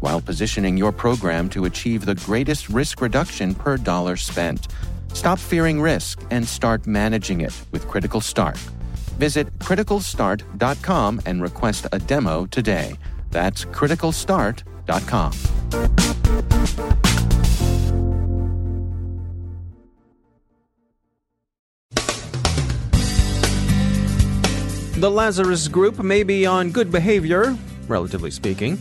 while positioning your program to achieve the greatest risk reduction per dollar spent. Stop fearing risk and start managing it with Critical Start. Visit criticalstart.com and request a demo today. That's criticalstart.com. The Lazarus Group may be on good behavior, relatively speaking.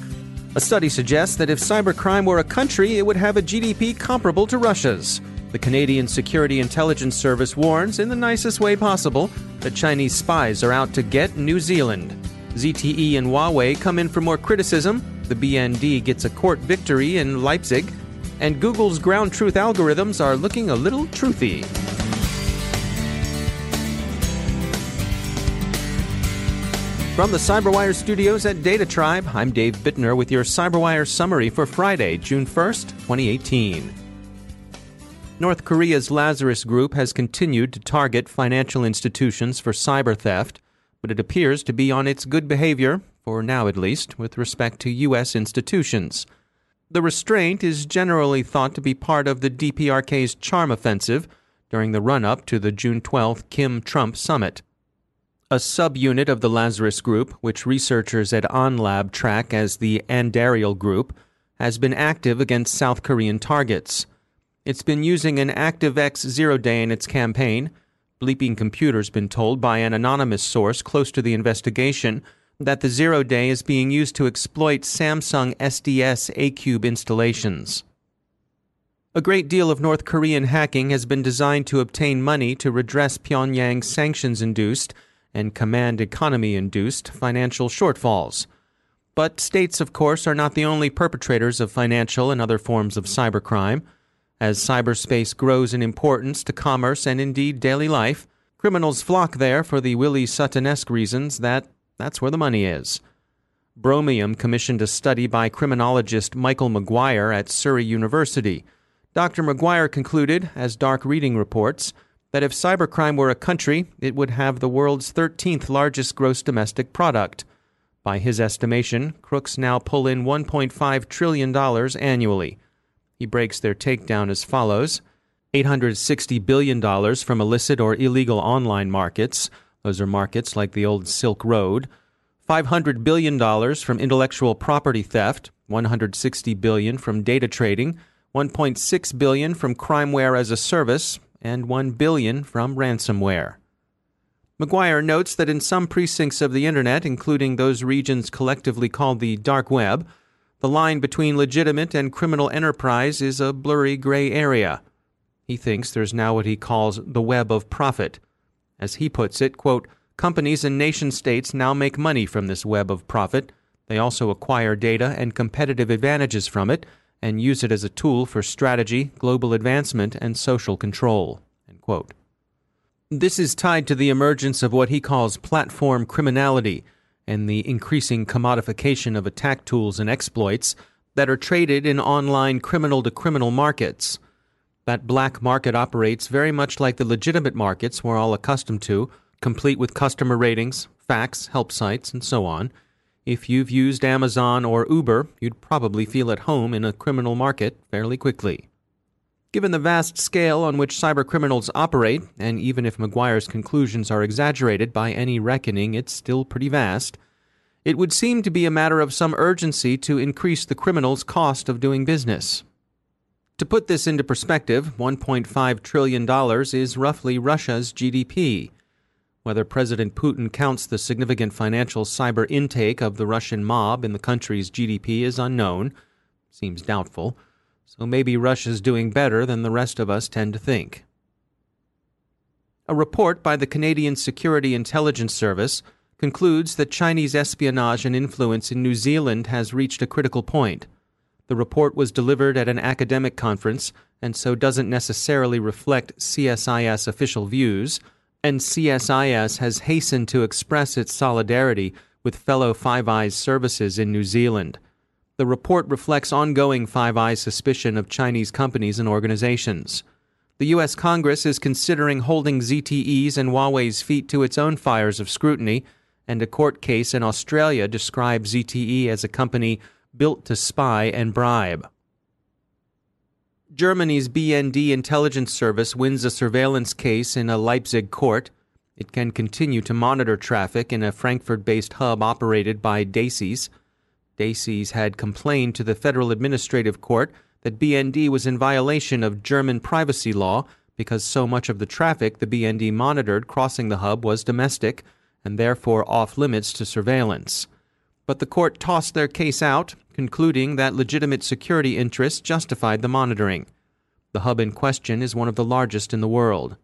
A study suggests that if cybercrime were a country, it would have a GDP comparable to Russia's. The Canadian Security Intelligence Service warns, in the nicest way possible, that Chinese spies are out to get New Zealand. ZTE and Huawei come in for more criticism. The BND gets a court victory in Leipzig. And Google's ground truth algorithms are looking a little truthy. From the CyberWire studios at Data Tribe, I'm Dave Bittner with your CyberWire summary for Friday, June 1st, 2018. North Korea's Lazarus Group has continued to target financial institutions for cyber theft, but it appears to be on its good behavior, for now at least, with respect to U.S. institutions. The restraint is generally thought to be part of the DPRK's charm offensive during the run up to the June 12th Kim Trump summit. A subunit of the Lazarus Group, which researchers at AhnLab track as the Andariel Group, has been active against South Korean targets. It's been using an ActiveX zero day in its campaign. Bleeping Computer's been told by an anonymous source close to the investigation that the zero day is being used to exploit Samsung SDS A-Cube installations. A great deal of North Korean hacking has been designed to obtain money to redress Pyongyang's sanctions induced and command economy induced financial shortfalls. But states, of course, are not the only perpetrators of financial and other forms of cybercrime. As cyberspace grows in importance to commerce and indeed daily life, criminals flock there for the Willie Suttonesque reasons that that's where the money is. Bromium commissioned a study by criminologist Michael McGuire at Surrey University. Dr. McGuire concluded, as Dark Reading reports, that if cybercrime were a country, it would have the world's 13th largest gross domestic product. By his estimation, crooks now pull in $1.5 trillion annually. He breaks their takedown as follows $860 billion from illicit or illegal online markets. Those are markets like the old Silk Road. $500 billion from intellectual property theft, 160 billion from data trading, 1.6 billion from crimeware as a service, and 1 billion from ransomware. McGuire notes that in some precincts of the internet, including those regions collectively called the dark web, the line between legitimate and criminal enterprise is a blurry gray area. He thinks there's now what he calls the web of profit. As he puts it, quote, companies and nation states now make money from this web of profit. They also acquire data and competitive advantages from it, and use it as a tool for strategy, global advancement, and social control. This is tied to the emergence of what he calls platform criminality and the increasing commodification of attack tools and exploits that are traded in online criminal to criminal markets. That black market operates very much like the legitimate markets we're all accustomed to, complete with customer ratings, facts, help sites, and so on if you've used Amazon or Uber, you'd probably feel at home in a criminal market fairly quickly. Given the vast scale on which cybercriminals operate, and even if McGuire's conclusions are exaggerated by any reckoning, it's still pretty vast, it would seem to be a matter of some urgency to increase the criminals' cost of doing business. To put this into perspective, $1.5 trillion is roughly Russia's GDP. Whether President Putin counts the significant financial cyber intake of the Russian mob in the country's GDP is unknown. Seems doubtful. So maybe Russia's doing better than the rest of us tend to think. A report by the Canadian Security Intelligence Service concludes that Chinese espionage and influence in New Zealand has reached a critical point. The report was delivered at an academic conference and so doesn't necessarily reflect CSIS official views, and CSIS has hastened to express its solidarity with fellow Five Eyes services in New Zealand. The report reflects ongoing Five Eyes suspicion of Chinese companies and organizations. The U.S. Congress is considering holding ZTE's and Huawei's feet to its own fires of scrutiny, and a court case in Australia describes ZTE as a company built to spy and bribe. Germany's BND intelligence service wins a surveillance case in a Leipzig court. It can continue to monitor traffic in a Frankfurt based hub operated by DE-CIX. DE-CIX had complained to the Federal Administrative Court that BND was in violation of German privacy law because so much of the traffic the BND monitored crossing the hub was domestic and therefore off limits to surveillance. But the court tossed their case out concluding that legitimate security interests justified the monitoring. The hub in question is one of the largest in the world.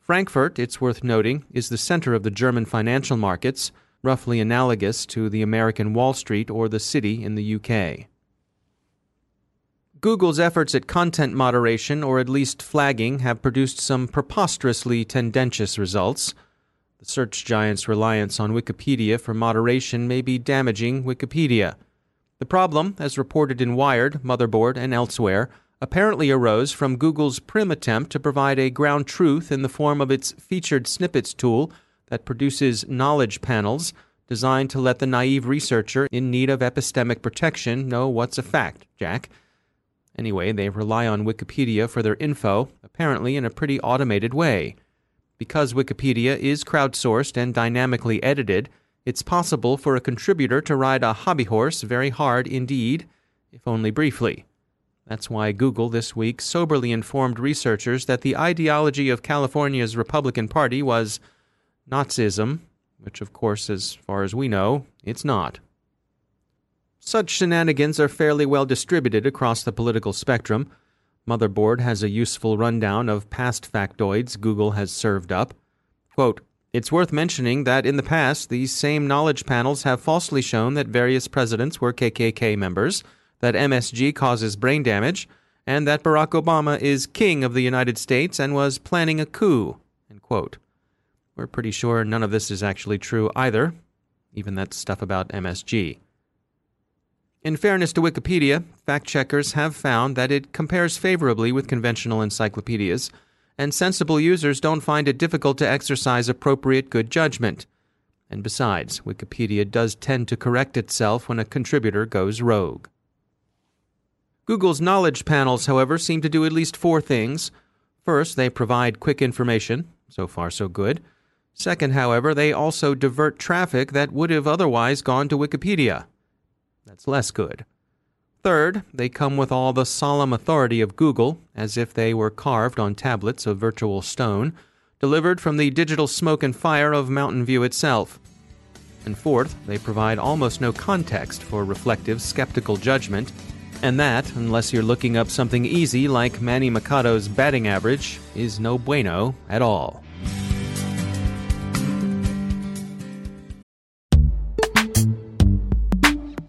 Frankfurt, it's worth noting, is the center of the German financial markets, roughly analogous to the American Wall Street or the City in the UK. Google's efforts at content moderation, or at least flagging, have produced some preposterously tendentious results. The search giant's reliance on Wikipedia for moderation may be damaging Wikipedia. The problem, as reported in Wired, Motherboard, and elsewhere, apparently arose from Google's prim attempt to provide a ground truth in the form of its featured snippets tool that produces knowledge panels designed to let the naive researcher in need of epistemic protection know what's a fact, Jack. Anyway, they rely on Wikipedia for their info, apparently in a pretty automated way. Because Wikipedia is crowdsourced and dynamically edited, it's possible for a contributor to ride a hobby horse very hard indeed, if only briefly. That's why Google this week soberly informed researchers that the ideology of California's Republican Party was Nazism, which, of course, as far as we know, it's not. Such shenanigans are fairly well distributed across the political spectrum. Motherboard has a useful rundown of past factoids Google has served up. Quote, it's worth mentioning that in the past, these same knowledge panels have falsely shown that various presidents were KKK members, that MSG causes brain damage, and that Barack Obama is king of the United States and was planning a coup. We're pretty sure none of this is actually true either, even that stuff about MSG. In fairness to Wikipedia, fact checkers have found that it compares favorably with conventional encyclopedias and sensible users don't find it difficult to exercise appropriate good judgment. And besides, Wikipedia does tend to correct itself when a contributor goes rogue. Google's knowledge panels, however, seem to do at least four things. First, they provide quick information. So far, so good. Second, however, they also divert traffic that would have otherwise gone to Wikipedia. That's less good. Third, they come with all the solemn authority of Google, as if they were carved on tablets of virtual stone, delivered from the digital smoke and fire of Mountain View itself. And fourth, they provide almost no context for reflective, skeptical judgment, and that, unless you're looking up something easy like Manny Machado's batting average, is no bueno at all.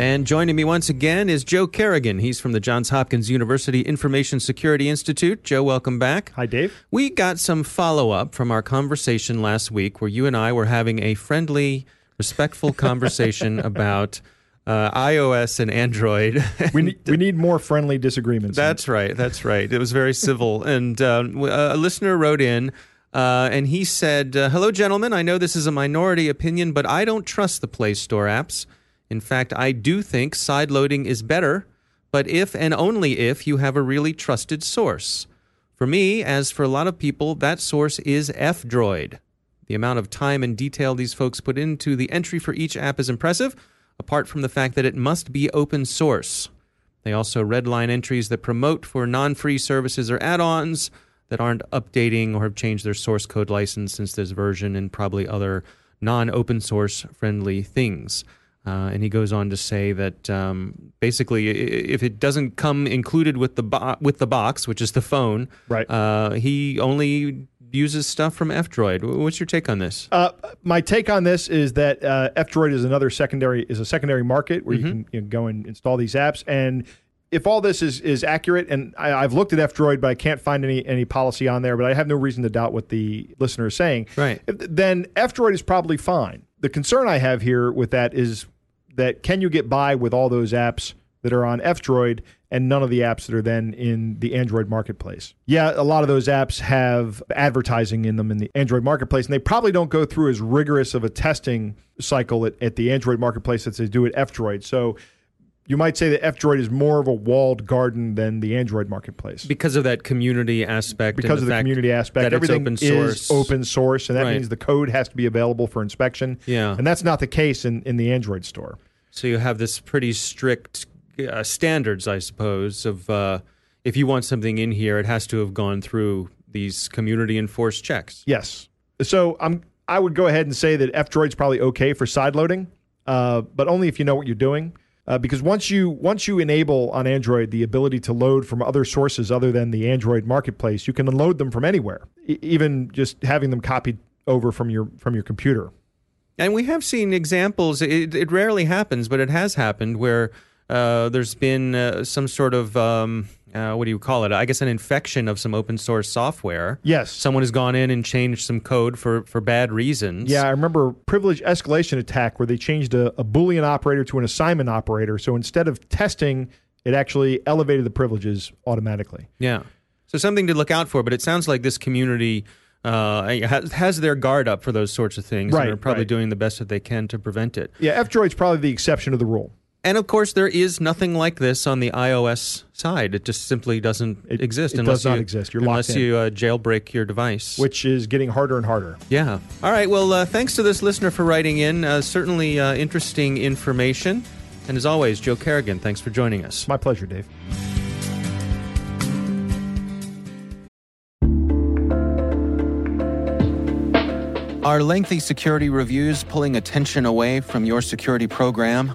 And joining me once again is Joe Carrigan. He's from the Johns Hopkins University Information Security Institute. Joe, welcome back. Hi, Dave. We got some follow up from our conversation last week where you and I were having a friendly, respectful conversation about uh, iOS and Android. We need, we need more friendly disagreements. That's right. That's right. It was very civil. and um, a listener wrote in. Uh, and he said, uh, Hello, gentlemen. I know this is a minority opinion, but I don't trust the Play Store apps. In fact, I do think sideloading is better, but if and only if you have a really trusted source. For me, as for a lot of people, that source is F Droid. The amount of time and detail these folks put into the entry for each app is impressive, apart from the fact that it must be open source. They also redline entries that promote for non free services or add ons that aren't updating or have changed their source code license since this version and probably other non open source friendly things. Uh, and he goes on to say that um, basically, if it doesn't come included with the bo- with the box, which is the phone, right? Uh, he only uses stuff from F-Droid. What's your take on this? Uh, my take on this is that uh, F-Droid is another secondary is a secondary market where mm-hmm. you can you know, go and install these apps. And if all this is is accurate, and I, have looked at F-Droid, but I can't find any any policy on there. But I have no reason to doubt what the listener is saying. Right. Then F-Droid is probably fine the concern I have here with that is that can you get by with all those apps that are on F-Droid and none of the apps that are then in the Android marketplace. Yeah, a lot of those apps have advertising in them in the Android marketplace, and they probably don't go through as rigorous of a testing cycle at, at the Android marketplace as they do at F-Droid. So you might say that F-Droid is more of a walled garden than the Android marketplace because of that community aspect. Because of the community aspect, everything open is open source, and that right. means the code has to be available for inspection. Yeah, and that's not the case in, in the Android store. So you have this pretty strict uh, standards, I suppose, of uh, if you want something in here, it has to have gone through these community enforced checks. Yes. So I'm I would go ahead and say that F-Droid's probably okay for sideloading, uh, but only if you know what you're doing. Uh, because once you once you enable on Android the ability to load from other sources other than the Android marketplace, you can unload them from anywhere, e- even just having them copied over from your from your computer. And we have seen examples. It, it rarely happens, but it has happened where uh, there's been uh, some sort of um, uh, what do you call it? I guess an infection of some open source software. Yes, someone has gone in and changed some code for for bad reasons. Yeah, I remember privilege escalation attack where they changed a, a boolean operator to an assignment operator. So instead of testing, it actually elevated the privileges automatically. Yeah, so something to look out for. But it sounds like this community. Uh, has, has their guard up for those sorts of things, right, and are probably right. doing the best that they can to prevent it. Yeah, F Droid's probably the exception to the rule. And of course, there is nothing like this on the iOS side. It just simply doesn't it, exist. It unless does not you, exist. You're unless locked you uh, jailbreak your device, which is getting harder and harder. Yeah. All right. Well, uh, thanks to this listener for writing in. Uh, certainly uh, interesting information. And as always, Joe Carrigan, thanks for joining us. My pleasure, Dave. Are lengthy security reviews pulling attention away from your security program?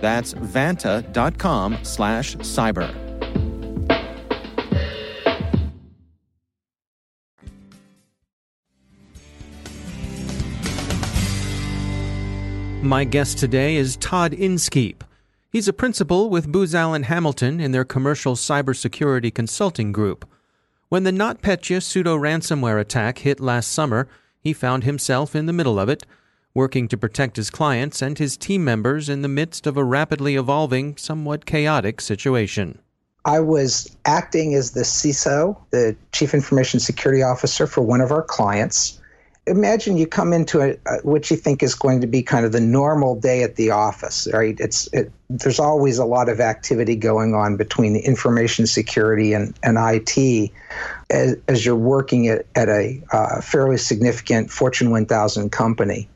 That's vanta.com slash cyber. My guest today is Todd Inskeep. He's a principal with Booz Allen Hamilton in their commercial cybersecurity consulting group. When the NotPetya pseudo ransomware attack hit last summer, he found himself in the middle of it, working to protect his clients and his team members in the midst of a rapidly evolving, somewhat chaotic situation. I was acting as the CISO, the Chief Information Security Officer for one of our clients imagine you come into a, what you think is going to be kind of the normal day at the office, right? It's it, there's always a lot of activity going on between information security and, and IT as, as you're working at, at a uh, fairly significant Fortune 1000 company.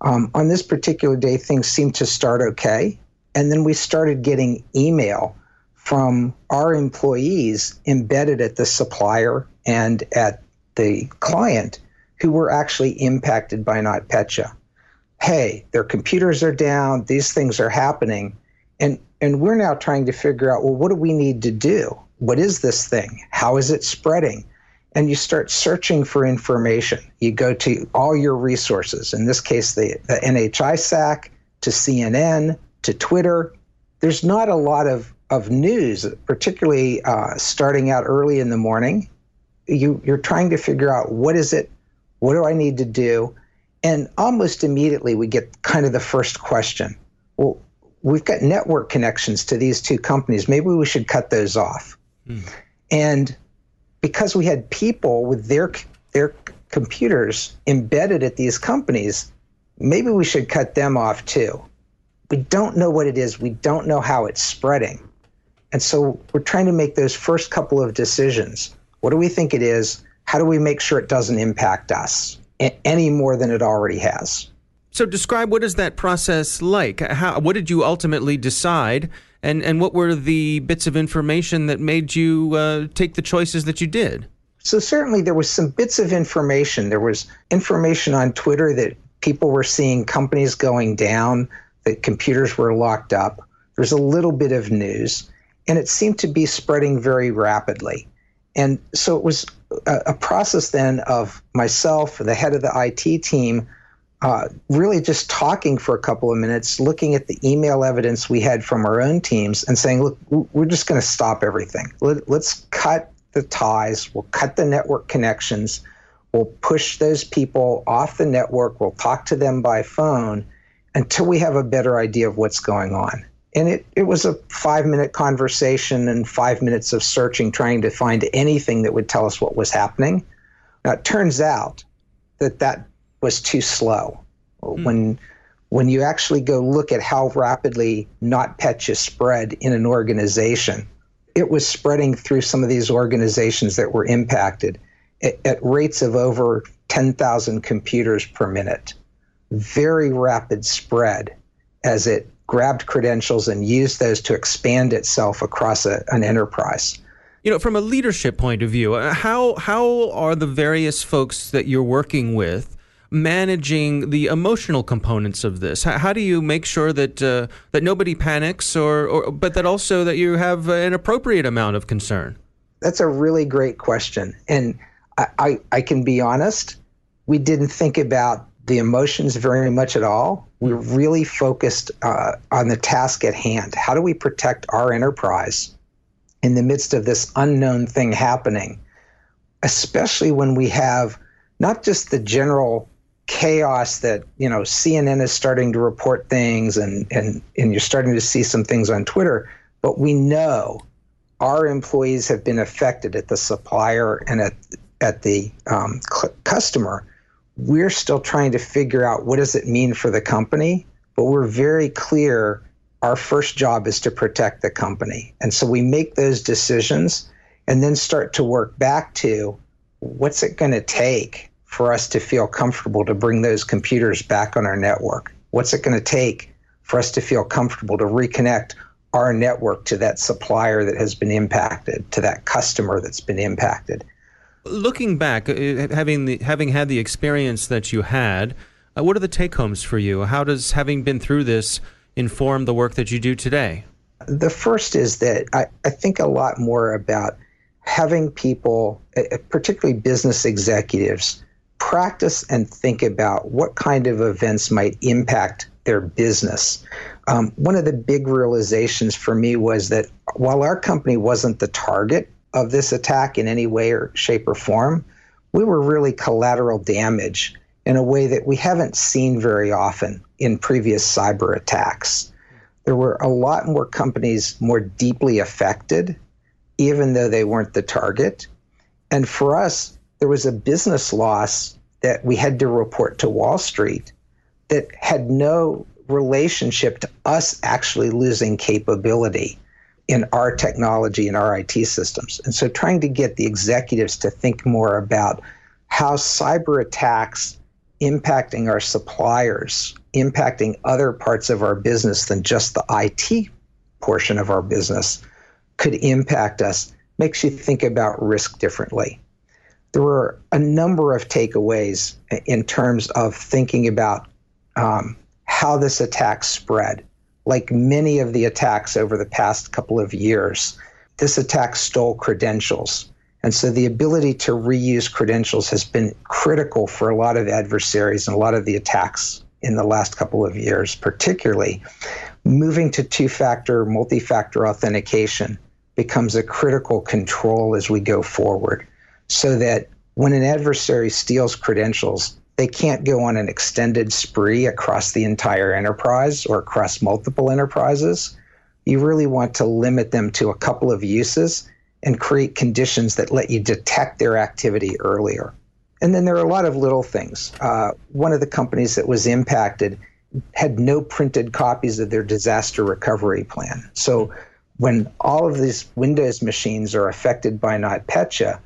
Um, on this particular day, things seemed to start okay. And then we started getting email from our employees embedded at the supplier and at the client who were actually impacted by NotPetya. Hey, their computers are down, these things are happening. And, and we're now trying to figure out well, what do we need to do? What is this thing? How is it spreading? And you start searching for information. You go to all your resources, in this case, the, the NHISAC, to CNN, to Twitter. There's not a lot of, of news, particularly uh, starting out early in the morning. You, you're trying to figure out what is it what do I need to do? And almost immediately we get kind of the first question. Well, we've got network connections to these two companies. Maybe we should cut those off. Mm. And because we had people with their their computers embedded at these companies, maybe we should cut them off too. We don't know what it is. We don't know how it's spreading. And so we're trying to make those first couple of decisions. What do we think it is? how do we make sure it doesn't impact us any more than it already has? So, describe what is that process like? How, what did you ultimately decide, and and what were the bits of information that made you uh, take the choices that you did? So certainly there was some bits of information. There was information on Twitter that people were seeing companies going down, that computers were locked up. There's a little bit of news, and it seemed to be spreading very rapidly. And so it was a, a process then of myself, the head of the IT team, uh, really just talking for a couple of minutes, looking at the email evidence we had from our own teams, and saying, "Look, we're just going to stop everything. Let, let's cut the ties. We'll cut the network connections. We'll push those people off the network. We'll talk to them by phone until we have a better idea of what's going on." And it, it was a five minute conversation and five minutes of searching, trying to find anything that would tell us what was happening. Now, it turns out that that was too slow. Mm. When, when you actually go look at how rapidly NotPetya spread in an organization, it was spreading through some of these organizations that were impacted at, at rates of over 10,000 computers per minute. Very rapid spread as it grabbed credentials and used those to expand itself across a, an enterprise. You know, from a leadership point of view, uh, how how are the various folks that you're working with managing the emotional components of this? How, how do you make sure that uh, that nobody panics, or, or but that also that you have an appropriate amount of concern? That's a really great question, and I, I, I can be honest. We didn't think about the emotions very much at all. We're really focused uh, on the task at hand. How do we protect our enterprise in the midst of this unknown thing happening? Especially when we have not just the general chaos that you know CNN is starting to report things and and and you're starting to see some things on Twitter, but we know our employees have been affected at the supplier and at at the um, customer we're still trying to figure out what does it mean for the company, but we're very clear our first job is to protect the company. And so we make those decisions and then start to work back to what's it going to take for us to feel comfortable to bring those computers back on our network? What's it going to take for us to feel comfortable to reconnect our network to that supplier that has been impacted, to that customer that's been impacted. Looking back, uh, having the, having had the experience that you had, uh, what are the take homes for you? How does having been through this inform the work that you do today? The first is that I, I think a lot more about having people, uh, uh, particularly business executives, practice and think about what kind of events might impact their business. Um, one of the big realizations for me was that while our company wasn't the target of this attack in any way or shape or form, we were really collateral damage in a way that we haven't seen very often in previous cyber attacks. There were a lot more companies more deeply affected, even though they weren't the target. And for us, there was a business loss that we had to report to Wall Street that had no relationship to us actually losing capability in our technology and our IT systems. And so trying to get the executives to think more about how cyber attacks impacting our suppliers, impacting other parts of our business than just the IT portion of our business could impact us makes you think about risk differently. There were a number of takeaways in terms of thinking about um, how this attack spread. Like many of the attacks over the past couple of years, this attack stole credentials. And so the ability to reuse credentials has been critical for a lot of adversaries and a lot of the attacks in the last couple of years, particularly. Moving to two factor, multi factor authentication becomes a critical control as we go forward so that when an adversary steals credentials, they can't go on an extended spree across the entire enterprise or across multiple enterprises. You really want to limit them to a couple of uses and create conditions that let you detect their activity earlier. And then there are a lot of little things. Uh, one of the companies that was impacted had no printed copies of their disaster recovery plan. So when all of these Windows machines are affected by NotPetya,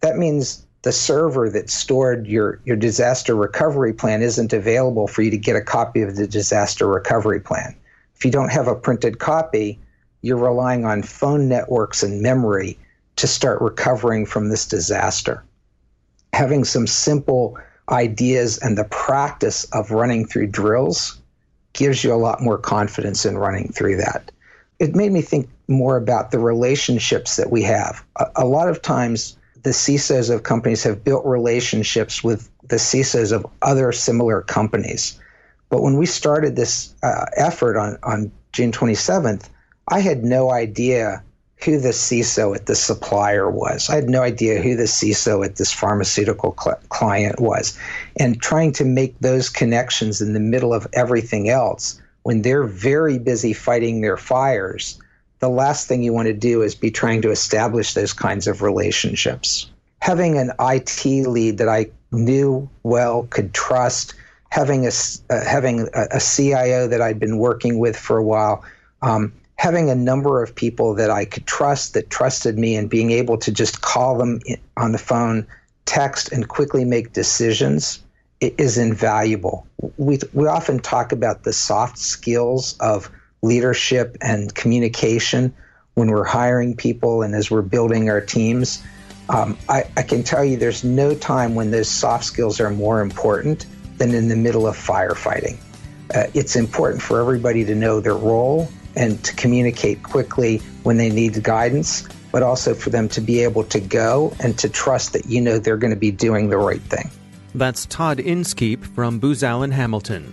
that means the server that stored your, your disaster recovery plan isn't available for you to get a copy of the disaster recovery plan. If you don't have a printed copy, you're relying on phone networks and memory to start recovering from this disaster. Having some simple ideas and the practice of running through drills gives you a lot more confidence in running through that. It made me think more about the relationships that we have. A, a lot of times, the CISOs of companies have built relationships with the CISOs of other similar companies. But when we started this uh, effort on, on June 27th, I had no idea who the CISO at the supplier was. I had no idea who the CISO at this pharmaceutical cl- client was. And trying to make those connections in the middle of everything else when they're very busy fighting their fires the last thing you want to do is be trying to establish those kinds of relationships. Having an IT lead that I knew well, could trust, having a uh, having a, a, CIO that I'd been working with for a while, um, having a number of people that I could trust that trusted me, and being able to just call them on the phone, text, and quickly make decisions is invaluable. We we often talk about the soft skills of leadership and communication when we're hiring people and as we're building our teams. Um, I, I, can tell you there's no time when those soft skills are more important than in the middle of firefighting. Uh, it's important for everybody to know their role and to communicate quickly when they need guidance, but also for them to be able to go and to trust that you know they're going to be doing the right thing. That's Todd Inskeep from Booz Allen Hamilton.